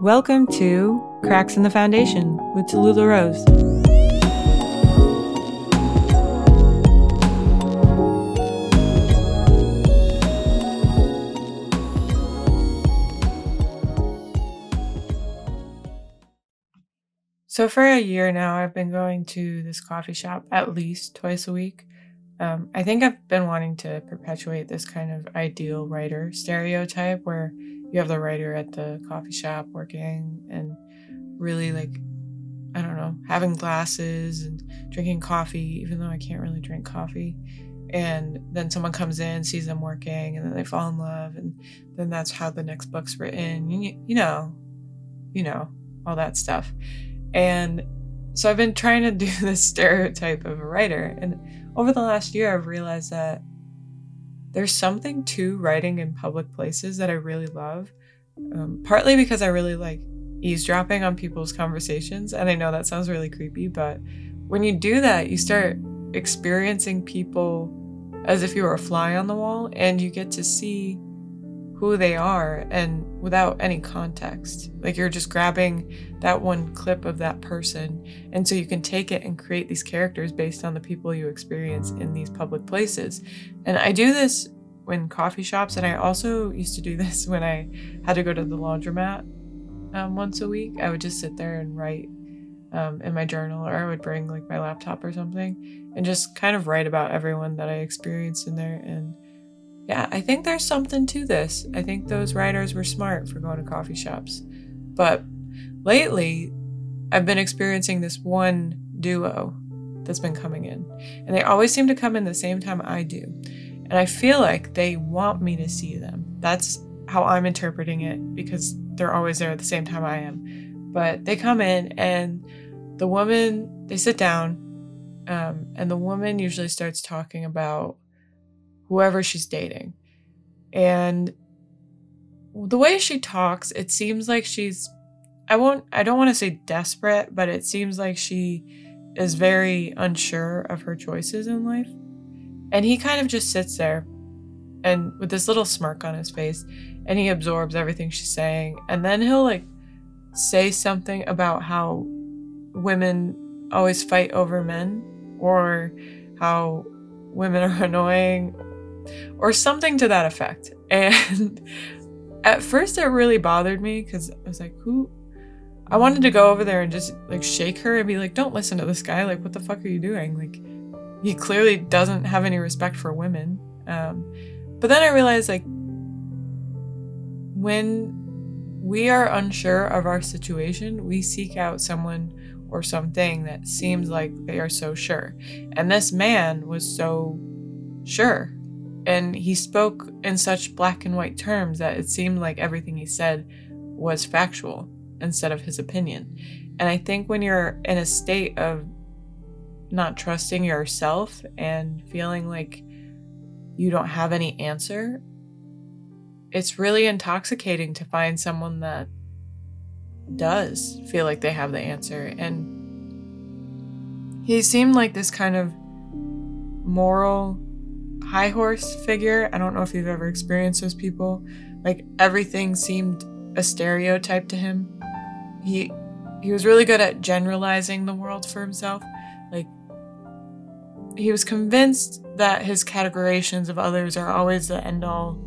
Welcome to Cracks in the Foundation with Talula Rose. So, for a year now, I've been going to this coffee shop at least twice a week. Um, I think I've been wanting to perpetuate this kind of ideal writer stereotype where you have the writer at the coffee shop working and really like I don't know, having glasses and drinking coffee, even though I can't really drink coffee. And then someone comes in, sees them working, and then they fall in love, and then that's how the next book's written. You, you know, you know, all that stuff. And so I've been trying to do this stereotype of a writer. And over the last year, I've realized that there's something to writing in public places that I really love. Um, partly because I really like eavesdropping on people's conversations. And I know that sounds really creepy, but when you do that, you start experiencing people as if you were a fly on the wall and you get to see who they are and without any context. Like you're just grabbing that one clip of that person. And so you can take it and create these characters based on the people you experience in these public places. And I do this in coffee shops, and I also used to do this when I had to go to the laundromat um, once a week. I would just sit there and write um, in my journal, or I would bring like my laptop or something and just kind of write about everyone that I experienced in there. And yeah, I think there's something to this. I think those writers were smart for going to coffee shops. But lately, I've been experiencing this one duo that's been coming in. And they always seem to come in the same time I do. And I feel like they want me to see them. That's how I'm interpreting it because they're always there at the same time I am. But they come in and the woman, they sit down, um, and the woman usually starts talking about whoever she's dating. And the way she talks, it seems like she's I won't I don't want to say desperate, but it seems like she is very unsure of her choices in life. And he kind of just sits there and with this little smirk on his face and he absorbs everything she's saying and then he'll like say something about how women always fight over men or how women are annoying or something to that effect. And at first it really bothered me because I was like, who? I wanted to go over there and just like shake her and be like, don't listen to this guy. Like, what the fuck are you doing? Like, he clearly doesn't have any respect for women. Um, but then I realized like, when we are unsure of our situation, we seek out someone or something that seems like they are so sure. And this man was so sure and he spoke in such black and white terms that it seemed like everything he said was factual instead of his opinion. And I think when you're in a state of not trusting yourself and feeling like you don't have any answer, it's really intoxicating to find someone that does feel like they have the answer. And he seemed like this kind of moral high horse figure. I don't know if you've ever experienced those people. Like everything seemed a stereotype to him. He he was really good at generalizing the world for himself. Like he was convinced that his categorizations of others are always the end all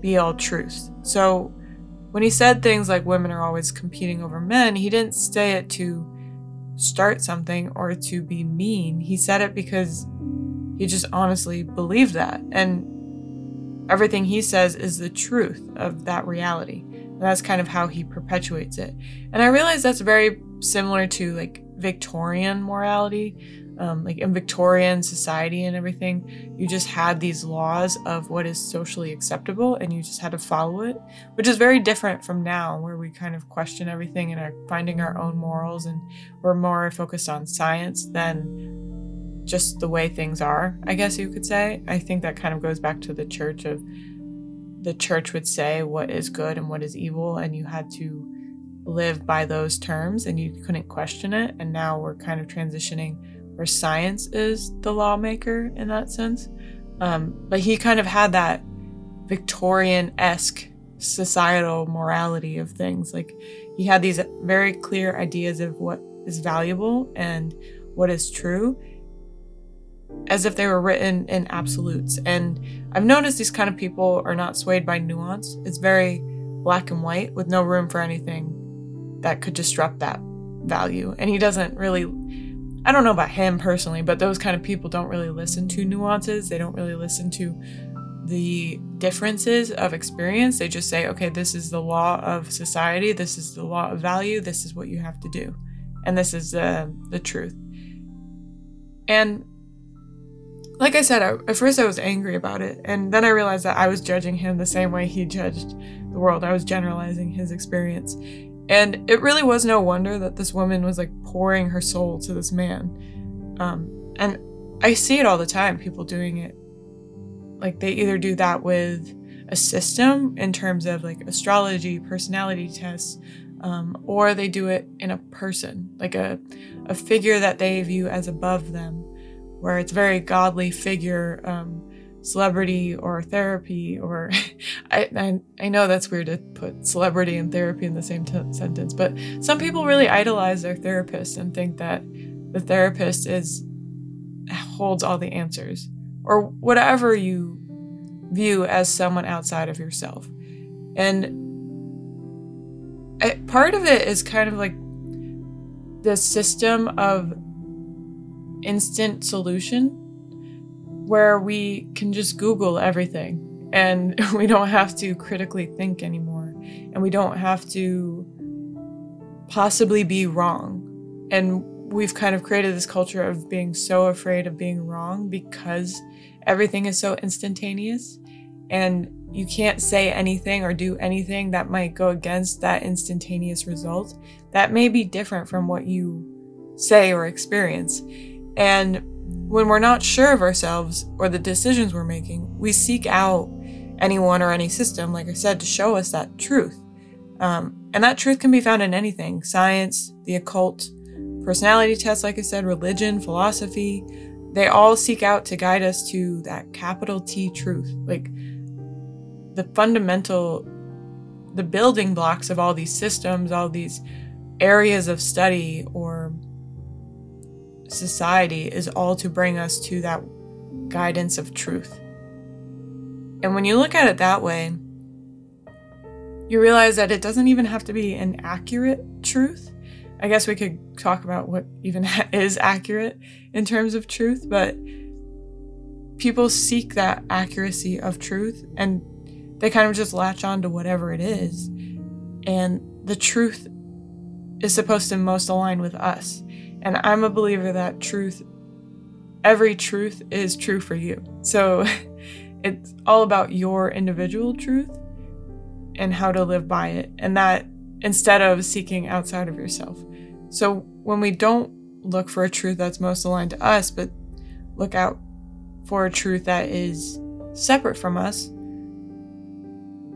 be all truth. So when he said things like women are always competing over men, he didn't say it to start something or to be mean. He said it because he just honestly believed that. And everything he says is the truth of that reality. And that's kind of how he perpetuates it. And I realize that's very similar to like Victorian morality. Um, like in Victorian society and everything, you just had these laws of what is socially acceptable and you just had to follow it, which is very different from now, where we kind of question everything and are finding our own morals and we're more focused on science than just the way things are, I guess you could say. I think that kind of goes back to the church of the church would say what is good and what is evil, and you had to live by those terms and you couldn't question it. And now we're kind of transitioning where science is the lawmaker in that sense. Um, but he kind of had that Victorian esque societal morality of things. Like he had these very clear ideas of what is valuable and what is true as if they were written in absolutes. And I've noticed these kind of people are not swayed by nuance. It's very black and white with no room for anything that could disrupt that value. And he doesn't really, I don't know about him personally, but those kind of people don't really listen to nuances. They don't really listen to the differences of experience. They just say, okay, this is the law of society, this is the law of value, this is what you have to do, and this is uh, the truth. And like I said, I, at first I was angry about it, and then I realized that I was judging him the same way he judged the world. I was generalizing his experience. And it really was no wonder that this woman was like pouring her soul to this man. Um, and I see it all the time, people doing it like they either do that with a system in terms of like astrology, personality tests, um, or they do it in a person, like a, a figure that they view as above them, where it's very godly figure, um, celebrity or therapy, or I, I, I know that's weird to put celebrity and therapy in the same t- sentence, but some people really idolize their therapist and think that the therapist is holds all the answers or whatever you view as someone outside of yourself. And part of it is kind of like the system of instant solution where we can just Google everything and we don't have to critically think anymore and we don't have to possibly be wrong. And we've kind of created this culture of being so afraid of being wrong because everything is so instantaneous and you can't say anything or do anything that might go against that instantaneous result that may be different from what you say or experience. And when we're not sure of ourselves or the decisions we're making, we seek out anyone or any system, like I said, to show us that truth. Um, and that truth can be found in anything science, the occult, personality tests, like I said, religion, philosophy. They all seek out to guide us to that capital T truth. Like the fundamental, the building blocks of all these systems, all these areas of study or society is all to bring us to that guidance of truth. And when you look at it that way, you realize that it doesn't even have to be an accurate truth. I guess we could talk about what even is accurate in terms of truth, but people seek that accuracy of truth and they kind of just latch on to whatever it is. And the truth is supposed to most align with us. And I'm a believer that truth, every truth is true for you. So it's all about your individual truth and how to live by it. And that instead of seeking outside of yourself. So when we don't look for a truth that's most aligned to us, but look out for a truth that is separate from us,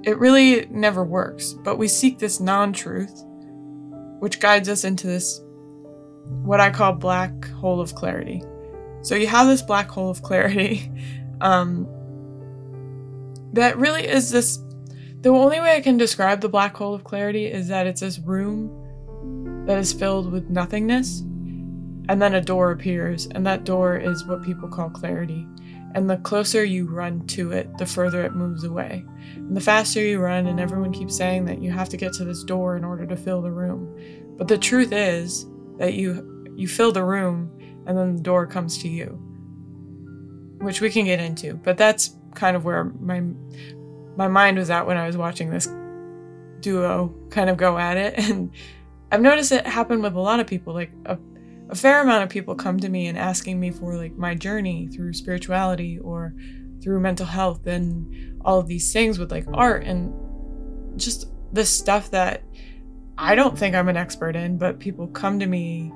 it really never works, but we seek this non truth, which guides us into this, what I call black hole of clarity. So you have this black hole of clarity um, that really is this. The only way I can describe the black hole of clarity is that it's this room that is filled with nothingness, and then a door appears, and that door is what people call clarity. And the closer you run to it, the further it moves away. And the faster you run, and everyone keeps saying that you have to get to this door in order to fill the room. But the truth is that you you fill the room and then the door comes to you. Which we can get into. But that's kind of where my my mind was at when I was watching this duo kind of go at it. And I've noticed it happen with a lot of people. Like a a fair amount of people come to me and asking me for like my journey through spirituality or through mental health and all of these things with like art and just the stuff that I don't think I'm an expert in, but people come to me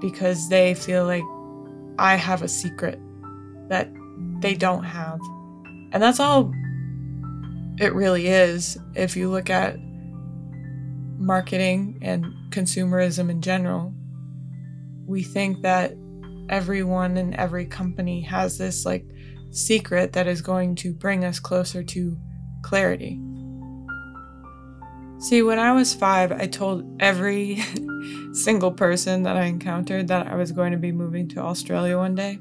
because they feel like I have a secret that they don't have. And that's all it really is if you look at marketing and consumerism in general we think that everyone and every company has this like secret that is going to bring us closer to clarity. See, when I was five, I told every single person that I encountered that I was going to be moving to Australia one day.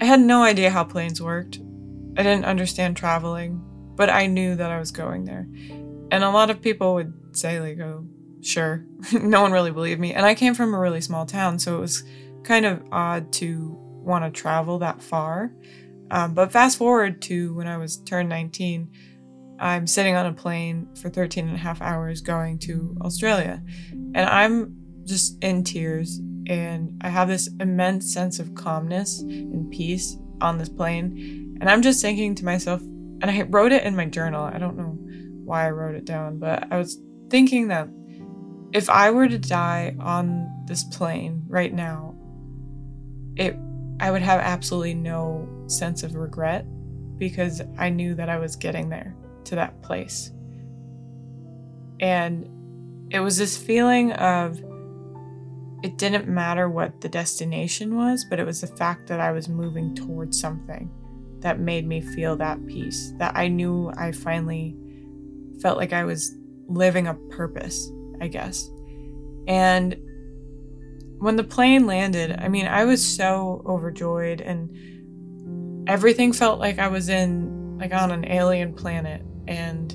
I had no idea how planes worked. I didn't understand traveling, but I knew that I was going there. And a lot of people would say, like, oh, sure. no one really believed me. And I came from a really small town, so it was kind of odd to want to travel that far. Um, but fast forward to when I was turned 19, I'm sitting on a plane for 13 and a half hours going to Australia. And I'm just in tears. And I have this immense sense of calmness and peace on this plane. And I'm just thinking to myself, and I wrote it in my journal. I don't know why I wrote it down, but I was thinking that if I were to die on this plane right now, it I would have absolutely no sense of regret because I knew that I was getting there to that place. And it was this feeling of it didn't matter what the destination was, but it was the fact that I was moving towards something that made me feel that peace, that I knew I finally felt like I was living a purpose, I guess. And when the plane landed, I mean, I was so overjoyed and everything felt like I was in like on an alien planet and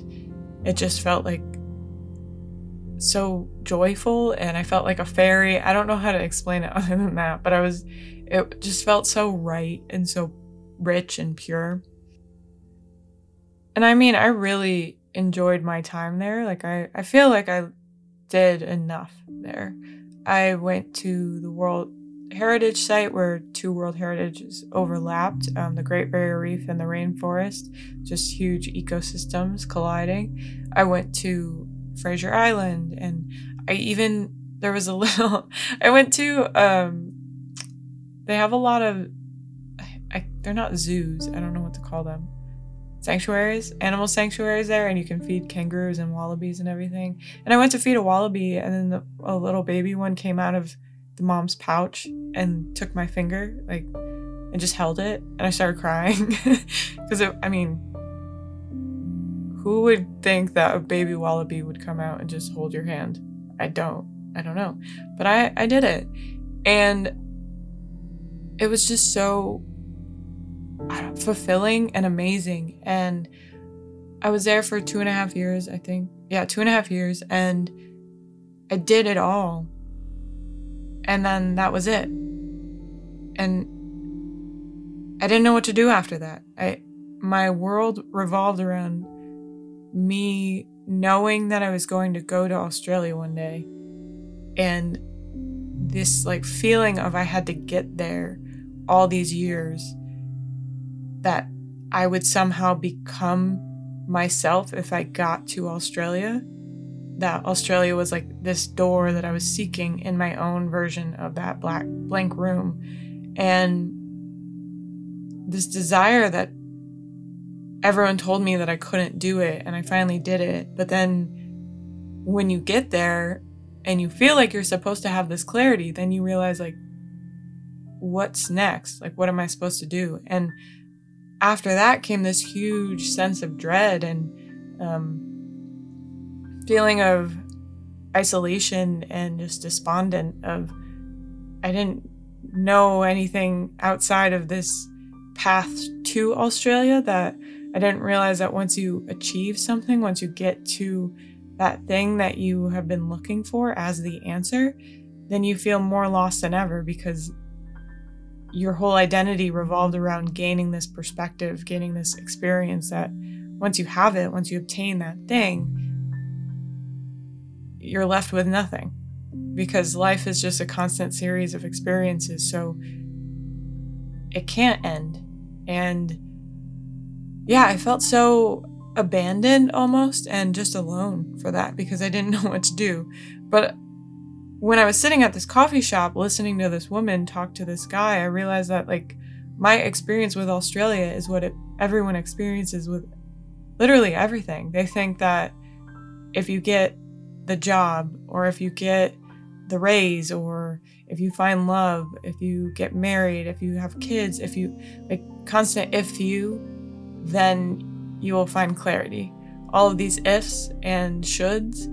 it just felt like so joyful and I felt like a fairy. I don't know how to explain it other than that, but I was it just felt so right and so rich and pure. And I mean, I really enjoyed my time there. Like I I feel like I did enough there. I went to the World Heritage Site where two World Heritages overlapped um, the Great Barrier Reef and the rainforest, just huge ecosystems colliding. I went to Fraser Island and I even, there was a little, I went to, um, they have a lot of, I, they're not zoos, I don't know what to call them sanctuaries, animal sanctuaries there, and you can feed kangaroos and wallabies and everything. And I went to feed a wallaby, and then the, a little baby one came out of the mom's pouch and took my finger, like, and just held it, and I started crying because I mean, who would think that a baby wallaby would come out and just hold your hand? I don't. I don't know, but I I did it, and it was just so fulfilling and amazing. And I was there for two and a half years, I think. Yeah, two and a half years. And I did it all. And then that was it. And I didn't know what to do after that. I my world revolved around me knowing that I was going to go to Australia one day and this like feeling of I had to get there all these years that I would somehow become myself if I got to Australia. That Australia was like this door that I was seeking in my own version of that black blank room. And this desire that everyone told me that I couldn't do it, and I finally did it. But then when you get there and you feel like you're supposed to have this clarity, then you realize, like, what's next? Like, what am I supposed to do? And after that came this huge sense of dread and um, feeling of isolation and just despondent of I didn't know anything outside of this path to Australia that I didn't realize that once you achieve something, once you get to that thing that you have been looking for as the answer, then you feel more lost than ever because your whole identity revolved around gaining this perspective, gaining this experience that once you have it, once you obtain that thing, you're left with nothing because life is just a constant series of experiences. So it can't end. And yeah, I felt so abandoned almost and just alone for that because I didn't know what to do. But when I was sitting at this coffee shop listening to this woman talk to this guy, I realized that like my experience with Australia is what it, everyone experiences with literally everything. They think that if you get the job or if you get the raise or if you find love, if you get married, if you have kids, if you like constant if you, then you will find clarity. All of these ifs and shoulds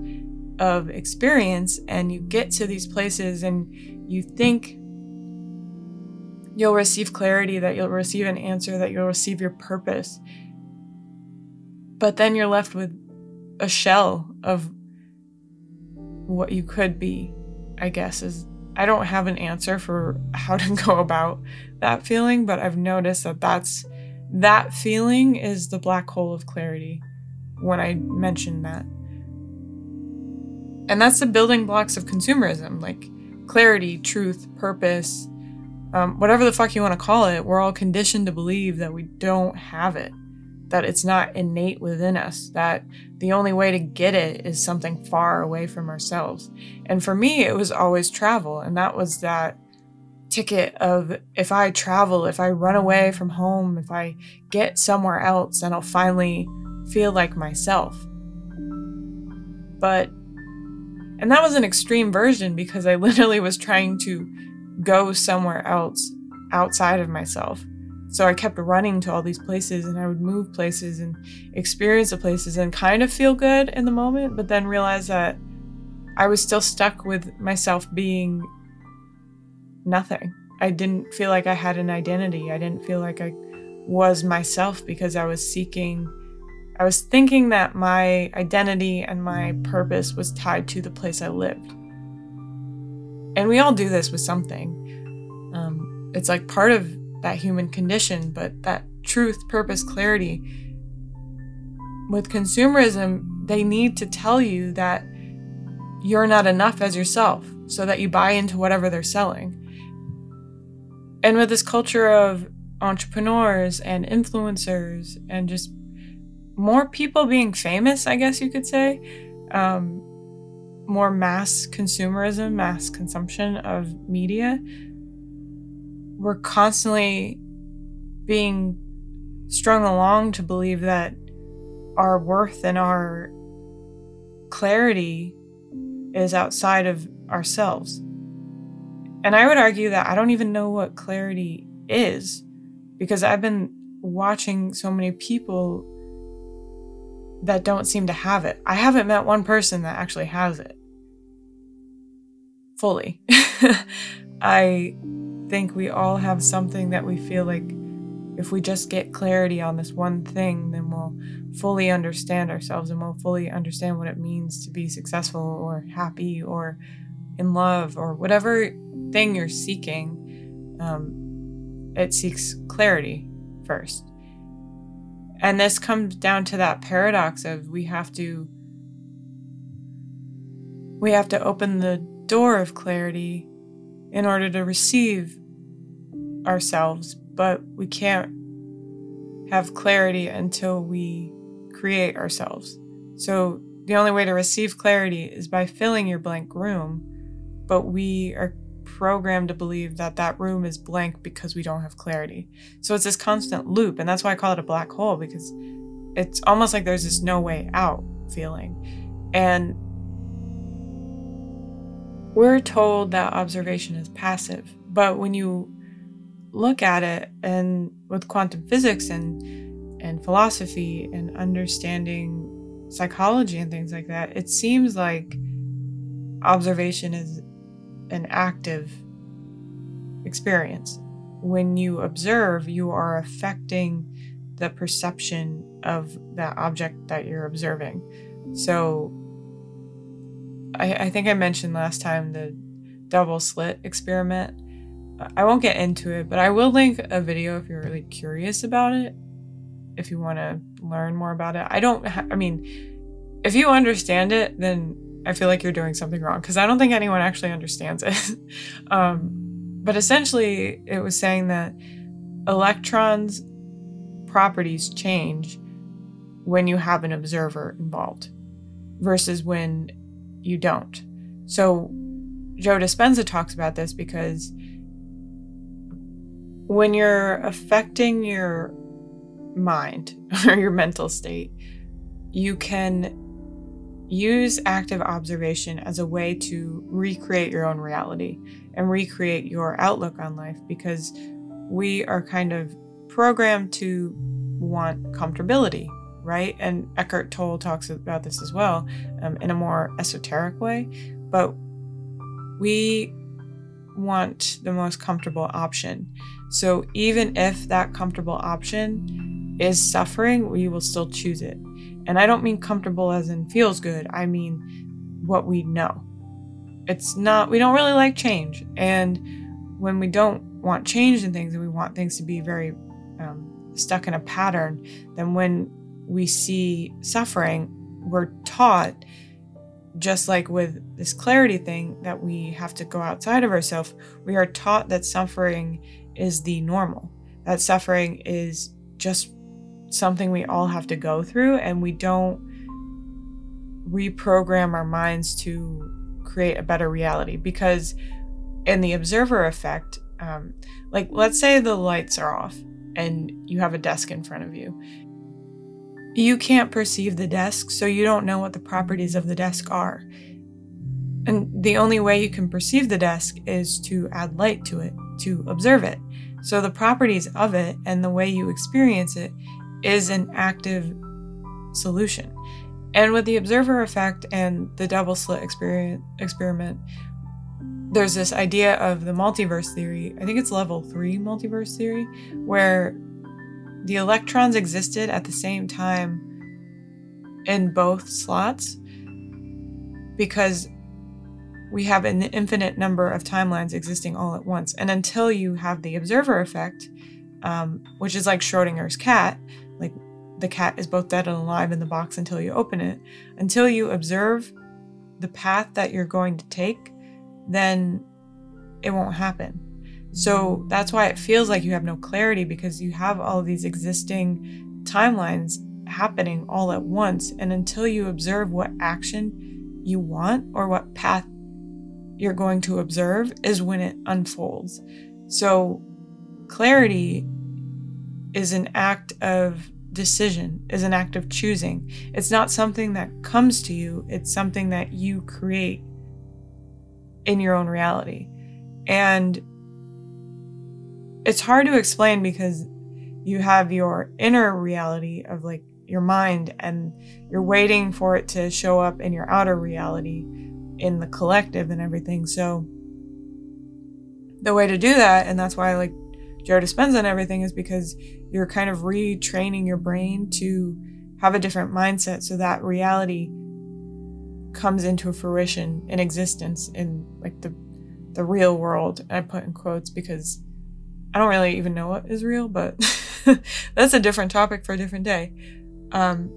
of experience and you get to these places and you think you'll receive clarity, that you'll receive an answer, that you'll receive your purpose. But then you're left with a shell of what you could be, I guess, is I don't have an answer for how to go about that feeling, but I've noticed that that's that feeling is the black hole of clarity when I mentioned that. And that's the building blocks of consumerism, like clarity, truth, purpose, um, whatever the fuck you want to call it. We're all conditioned to believe that we don't have it that it's not innate within us, that the only way to get it is something far away from ourselves. And for me, it was always travel. And that was that ticket of if I travel, if I run away from home, if I get somewhere else, then I'll finally feel like myself. But, and that was an extreme version because I literally was trying to go somewhere else outside of myself. So I kept running to all these places and I would move places and experience the places and kind of feel good in the moment, but then realize that I was still stuck with myself being nothing. I didn't feel like I had an identity. I didn't feel like I was myself because I was seeking, I was thinking that my identity and my purpose was tied to the place I lived. And we all do this with something. Um, it's like part of that human condition, but that truth, purpose, clarity. With consumerism, they need to tell you that you're not enough as yourself so that you buy into whatever they're selling. And with this culture of entrepreneurs and influencers and just more people being famous, I guess you could say, um, more mass consumerism, mass consumption of media, we're constantly being strung along to believe that our worth and our clarity is outside of ourselves. And I would argue that I don't even know what clarity is because I've been watching so many people that don't seem to have it. I haven't met one person that actually has it fully. I think we all have something that we feel like if we just get clarity on this one thing, then we'll fully understand ourselves and we'll fully understand what it means to be successful or happy or in love or whatever thing you're seeking. Um, it seeks clarity first. And this comes down to that paradox of we have to we have to open the door of clarity in order to receive ourselves, but we can't have clarity until we create ourselves. So the only way to receive clarity is by filling your blank room, but we are programmed to believe that that room is blank because we don't have clarity. So it's this constant loop, and that's why I call it a black hole because it's almost like there's this no way out feeling. And we're told that observation is passive, but when you look at it and with quantum physics and and philosophy and understanding psychology and things like that, it seems like observation is an active experience. When you observe, you are affecting the perception of that object that you're observing. So I, I think I mentioned last time the double slit experiment. I won't get into it, but I will link a video if you're really curious about it. If you want to learn more about it, I don't. Ha- I mean, if you understand it, then I feel like you're doing something wrong because I don't think anyone actually understands it. um, but essentially, it was saying that electrons' properties change when you have an observer involved versus when you don't. So Joe Dispenza talks about this because when you're affecting your mind or your mental state, you can use active observation as a way to recreate your own reality and recreate your outlook on life because we are kind of programmed to want comfortability, right? And Eckhart Tolle talks about this as well um, in a more esoteric way. But we want the most comfortable option. So even if that comfortable option is suffering, we will still choose it. And I don't mean comfortable as in feels good, I mean what we know. It's not, we don't really like change. And when we don't want change in things and we want things to be very um, stuck in a pattern, then when we see suffering, we're taught, just like with this clarity thing, that we have to go outside of ourselves. We are taught that suffering is the normal, that suffering is just something we all have to go through, and we don't reprogram our minds to create a better reality because in the observer effect um, like let's say the lights are off and you have a desk in front of you you can't perceive the desk so you don't know what the properties of the desk are. And the only way you can perceive the desk is to add light to it to observe it. So the properties of it and the way you experience it is an active solution. And with the observer effect and the double slit experiment, there's this idea of the multiverse theory. I think it's level three multiverse theory, where the electrons existed at the same time in both slots because we have an infinite number of timelines existing all at once. And until you have the observer effect, um, which is like Schrodinger's cat, like the cat is both dead and alive in the box until you open it. Until you observe the path that you're going to take, then it won't happen. So that's why it feels like you have no clarity because you have all these existing timelines happening all at once. And until you observe what action you want or what path you're going to observe, is when it unfolds. So clarity is an act of decision, is an act of choosing. It's not something that comes to you, it's something that you create in your own reality. And it's hard to explain because you have your inner reality of like your mind and you're waiting for it to show up in your outer reality in the collective and everything. So the way to do that, and that's why I like Joe Dispenza and everything, is because you're kind of retraining your brain to have a different mindset so that reality comes into fruition in existence in like the the real world. I put in quotes because I don't really even know what is real, but that's a different topic for a different day. Um,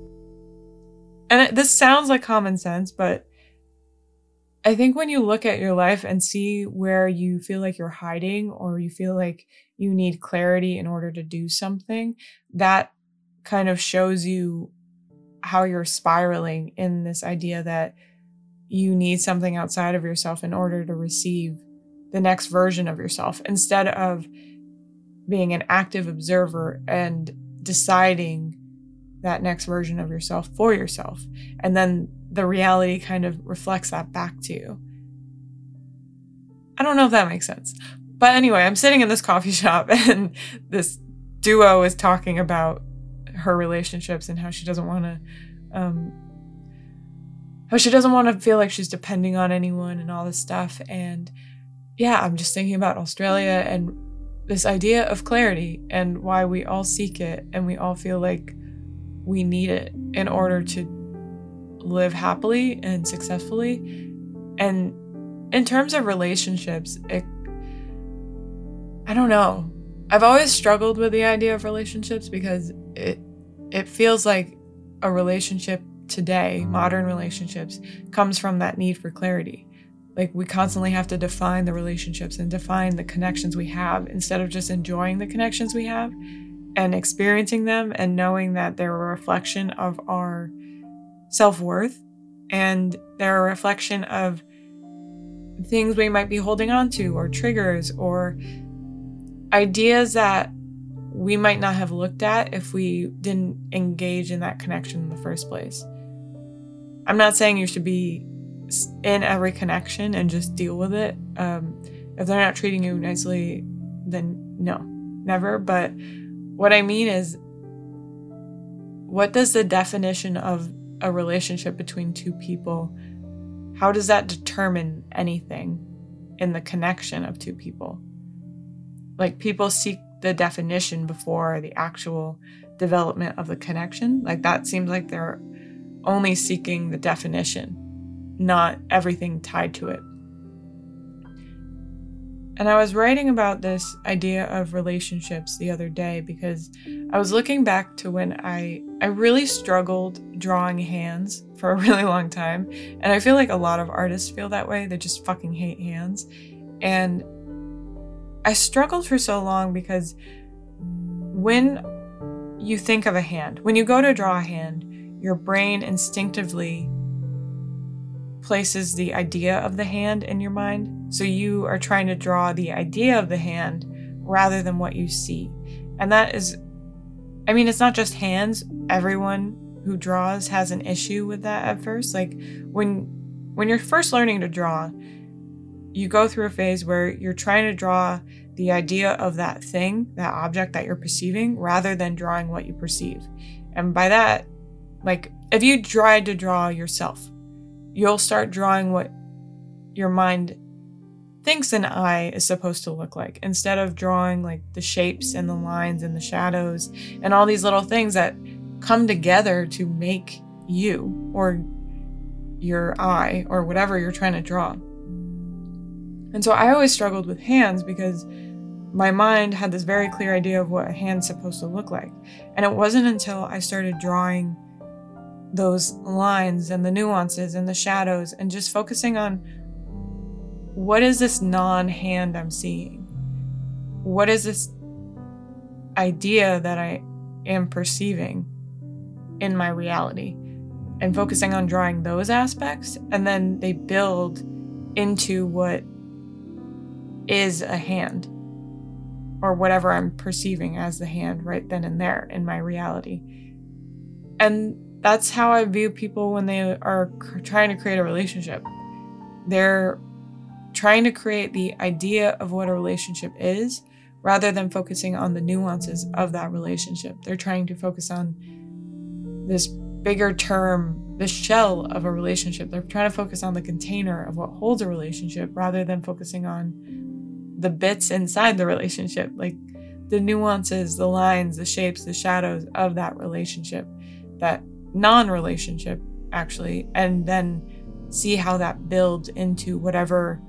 and it, this sounds like common sense, but I think when you look at your life and see where you feel like you're hiding or you feel like you need clarity in order to do something, that kind of shows you how you're spiraling in this idea that you need something outside of yourself in order to receive the next version of yourself instead of being an active observer and deciding that next version of yourself for yourself. And then the reality kind of reflects that back to you. I don't know if that makes sense. But anyway, I'm sitting in this coffee shop and this duo is talking about her relationships and how she doesn't want to um how she doesn't want to feel like she's depending on anyone and all this stuff and yeah, I'm just thinking about Australia and this idea of clarity and why we all seek it and we all feel like we need it in order to live happily and successfully. And in terms of relationships, it, I don't know. I've always struggled with the idea of relationships because it it feels like a relationship today, modern relationships, comes from that need for clarity. Like we constantly have to define the relationships and define the connections we have instead of just enjoying the connections we have and experiencing them and knowing that they're a reflection of our self worth and they're a reflection of things we might be holding on to or triggers or ideas that we might not have looked at if we didn't engage in that connection in the first place. I'm not saying you should be in every connection and just deal with it. Um, if they're not treating you nicely, then no, never. But what I mean is, what does the definition of a relationship between two people how does that determine anything in the connection of two people like people seek the definition before the actual development of the connection like that seems like they're only seeking the definition not everything tied to it and I was writing about this idea of relationships the other day because I was looking back to when I I really struggled drawing hands for a really long time. And I feel like a lot of artists feel that way. They just fucking hate hands. And I struggled for so long because when you think of a hand, when you go to draw a hand, your brain instinctively places the idea of the hand in your mind. So you are trying to draw the idea of the hand rather than what you see. And that is, I mean, it's not just hands. Everyone who draws has an issue with that at first. Like when when you're first learning to draw, you go through a phase where you're trying to draw the idea of that thing, that object that you're perceiving, rather than drawing what you perceive. And by that, like if you tried to draw yourself, you'll start drawing what your mind thinks an eye is supposed to look like instead of drawing like the shapes and the lines and the shadows and all these little things that come together to make you or your eye or whatever you're trying to draw. And so I always struggled with hands because my mind had this very clear idea of what a hand's supposed to look like. And it wasn't until I started drawing those lines and the nuances and the shadows and just focusing on what is this non hand I'm seeing? What is this idea that I am perceiving in my reality? And focusing on drawing those aspects, and then they build into what is a hand or whatever I'm perceiving as the hand right then and there in my reality. And that's how I view people when they are trying to create a relationship. They're trying to create the idea of what a relationship is rather than focusing on the nuances of that relationship. They're trying to focus on this bigger term, the shell of a relationship. They're trying to focus on the container of what holds a relationship rather than focusing on the bits inside the relationship, like the nuances, the lines, the shapes, the shadows of that relationship that non relationship, actually, and then see how that builds into whatever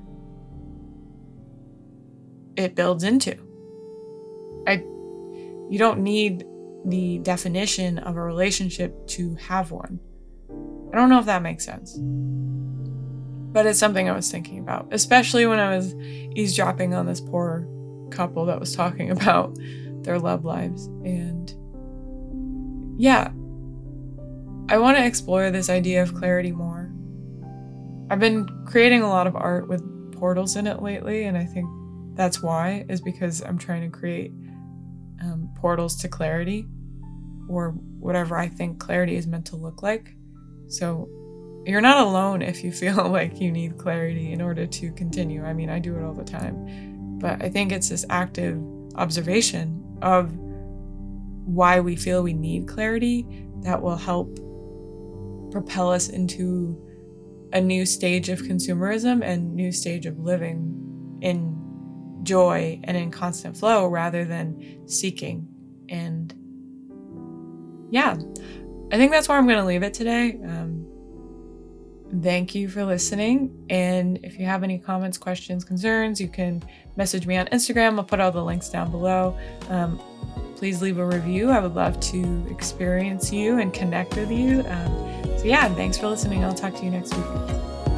it builds into. I you don't need the definition of a relationship to have one. I don't know if that makes sense. But it's something I was thinking about, especially when I was eavesdropping on this poor couple that was talking about their love lives. And yeah, I want to explore this idea of clarity more. I've been creating a lot of art with portals in it lately, and I think that's why, is because I'm trying to create um, portals to clarity or whatever I think clarity is meant to look like. So you're not alone if you feel like you need clarity in order to continue. I mean, I do it all the time. But I think it's this active observation of why we feel we need clarity that will help propel us into a new stage of consumerism and new stage of living in joy and in constant flow rather than seeking. And yeah i think that's where i'm going to leave it today. Um, thank you for listening. And if you have any comments questions concerns you can message me on instagram. I'll put all the links down below. Um, please leave a review i would love to experience you and connect with you um, so, yeah, thanks for listening. I'll talk to you next week.